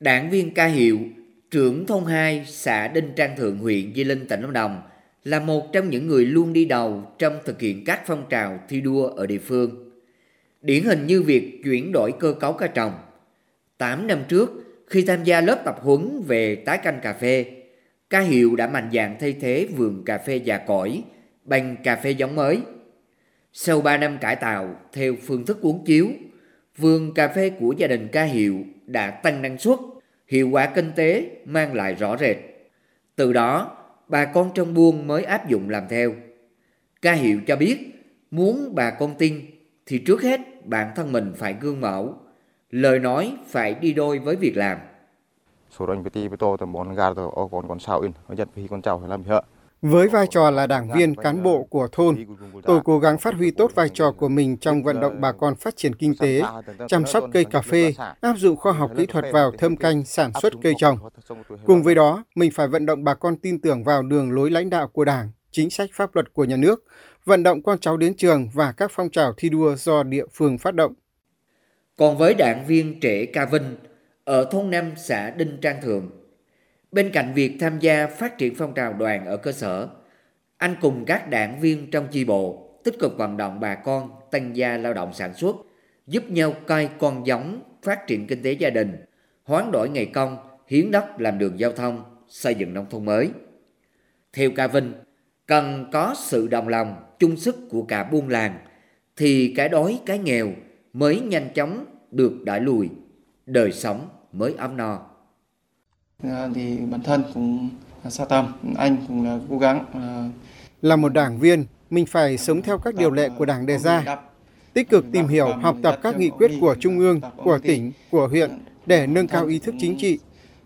Đảng viên ca hiệu, trưởng thôn 2 xã Đinh Trang Thượng huyện Di Linh tỉnh Lâm Đồng là một trong những người luôn đi đầu trong thực hiện các phong trào thi đua ở địa phương. Điển hình như việc chuyển đổi cơ cấu ca trồng. 8 năm trước, khi tham gia lớp tập huấn về tái canh cà phê, ca hiệu đã mạnh dạn thay thế vườn cà phê già cỗi bằng cà phê giống mới. Sau 3 năm cải tạo theo phương thức uống chiếu, vườn cà phê của gia đình ca hiệu đã tăng năng suất, hiệu quả kinh tế mang lại rõ rệt. Từ đó, bà con trong buôn mới áp dụng làm theo. Ca hiệu cho biết, muốn bà con tin thì trước hết bản thân mình phải gương mẫu, lời nói phải đi đôi với việc làm. Số anh bị bị to tầm bọn gà rồi còn còn sao in, giật vì con cháu phải làm hợ. Với vai trò là đảng viên, cán bộ của thôn, tôi cố gắng phát huy tốt vai trò của mình trong vận động bà con phát triển kinh tế, chăm sóc cây cà phê, áp dụng khoa học kỹ thuật vào thâm canh sản xuất cây trồng. Cùng với đó, mình phải vận động bà con tin tưởng vào đường lối lãnh đạo của Đảng, chính sách pháp luật của nhà nước, vận động con cháu đến trường và các phong trào thi đua do địa phương phát động. Còn với đảng viên trẻ Ca Vinh, ở thôn 5 xã Đinh Trang Thượng, Bên cạnh việc tham gia phát triển phong trào đoàn ở cơ sở, anh cùng các đảng viên trong chi bộ tích cực vận động bà con tăng gia lao động sản xuất, giúp nhau coi con giống, phát triển kinh tế gia đình, hoán đổi ngày công, hiến đất làm đường giao thông, xây dựng nông thôn mới. Theo Ca Vinh, cần có sự đồng lòng, chung sức của cả buôn làng, thì cái đói, cái nghèo mới nhanh chóng được đẩy lùi, đời sống mới ấm no. À, thì bản thân cũng xa tâm anh cũng là cố gắng à, là một đảng viên mình phải sống theo các điều lệ của đảng đề ra. Tích cực tìm hiểu học tập các nghị quyết của trung ương của tỉnh của huyện để nâng cao ý thức chính trị.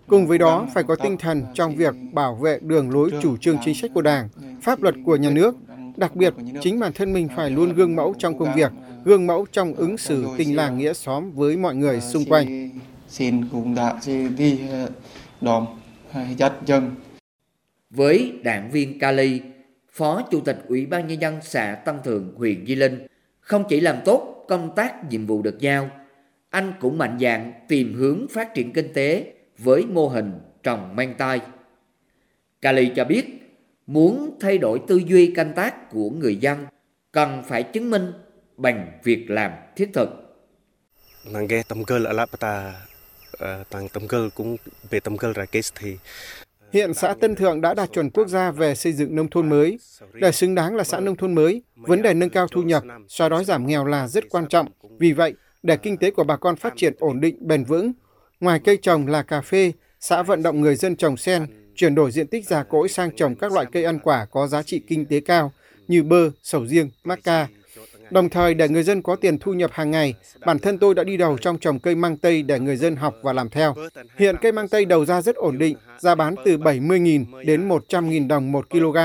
Cùng với đó phải có tinh thần trong việc bảo vệ đường lối chủ trương chính sách của đảng pháp luật của nhà nước. đặc biệt chính bản thân mình phải luôn gương mẫu trong công việc gương mẫu trong ứng xử tình làng nghĩa xóm với mọi người xung quanh. xin cũng đã đi đòn dắt dân. Với đảng viên Cali, Phó Chủ tịch Ủy ban Nhân dân xã Tân Thượng, huyện Di Linh, không chỉ làm tốt công tác nhiệm vụ được giao, anh cũng mạnh dạn tìm hướng phát triển kinh tế với mô hình trồng mang tay. Cali cho biết, muốn thay đổi tư duy canh tác của người dân, cần phải chứng minh bằng việc làm thiết thực. Nangge tamkel ala pata tăng tâm cơ cũng về tâm cơ ra case thì Hiện xã Tân Thượng đã đạt chuẩn quốc gia về xây dựng nông thôn mới. Để xứng đáng là xã nông thôn mới, vấn đề nâng cao thu nhập, xóa đói giảm nghèo là rất quan trọng. Vì vậy, để kinh tế của bà con phát triển ổn định, bền vững, ngoài cây trồng là cà phê, xã vận động người dân trồng sen, chuyển đổi diện tích già cỗi sang trồng các loại cây ăn quả có giá trị kinh tế cao như bơ, sầu riêng, mắc ca, Đồng thời để người dân có tiền thu nhập hàng ngày, bản thân tôi đã đi đầu trong trồng cây mang tây để người dân học và làm theo. Hiện cây mang tây đầu ra rất ổn định, giá bán từ 70.000 đến 100.000 đồng một kg.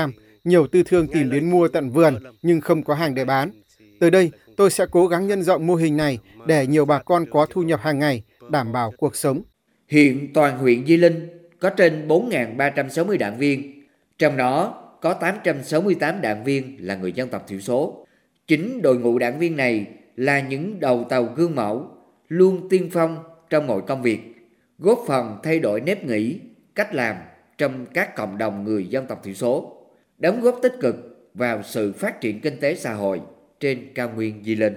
Nhiều tư thương tìm đến mua tận vườn nhưng không có hàng để bán. Từ đây, tôi sẽ cố gắng nhân rộng mô hình này để nhiều bà con có thu nhập hàng ngày, đảm bảo cuộc sống. Hiện toàn huyện Di Linh có trên 4.360 đảng viên, trong đó có 868 đảng viên là người dân tộc thiểu số. Chính đội ngũ đảng viên này là những đầu tàu gương mẫu, luôn tiên phong trong mọi công việc, góp phần thay đổi nếp nghĩ, cách làm trong các cộng đồng người dân tộc thiểu số, đóng góp tích cực vào sự phát triển kinh tế xã hội trên cao nguyên Di Linh.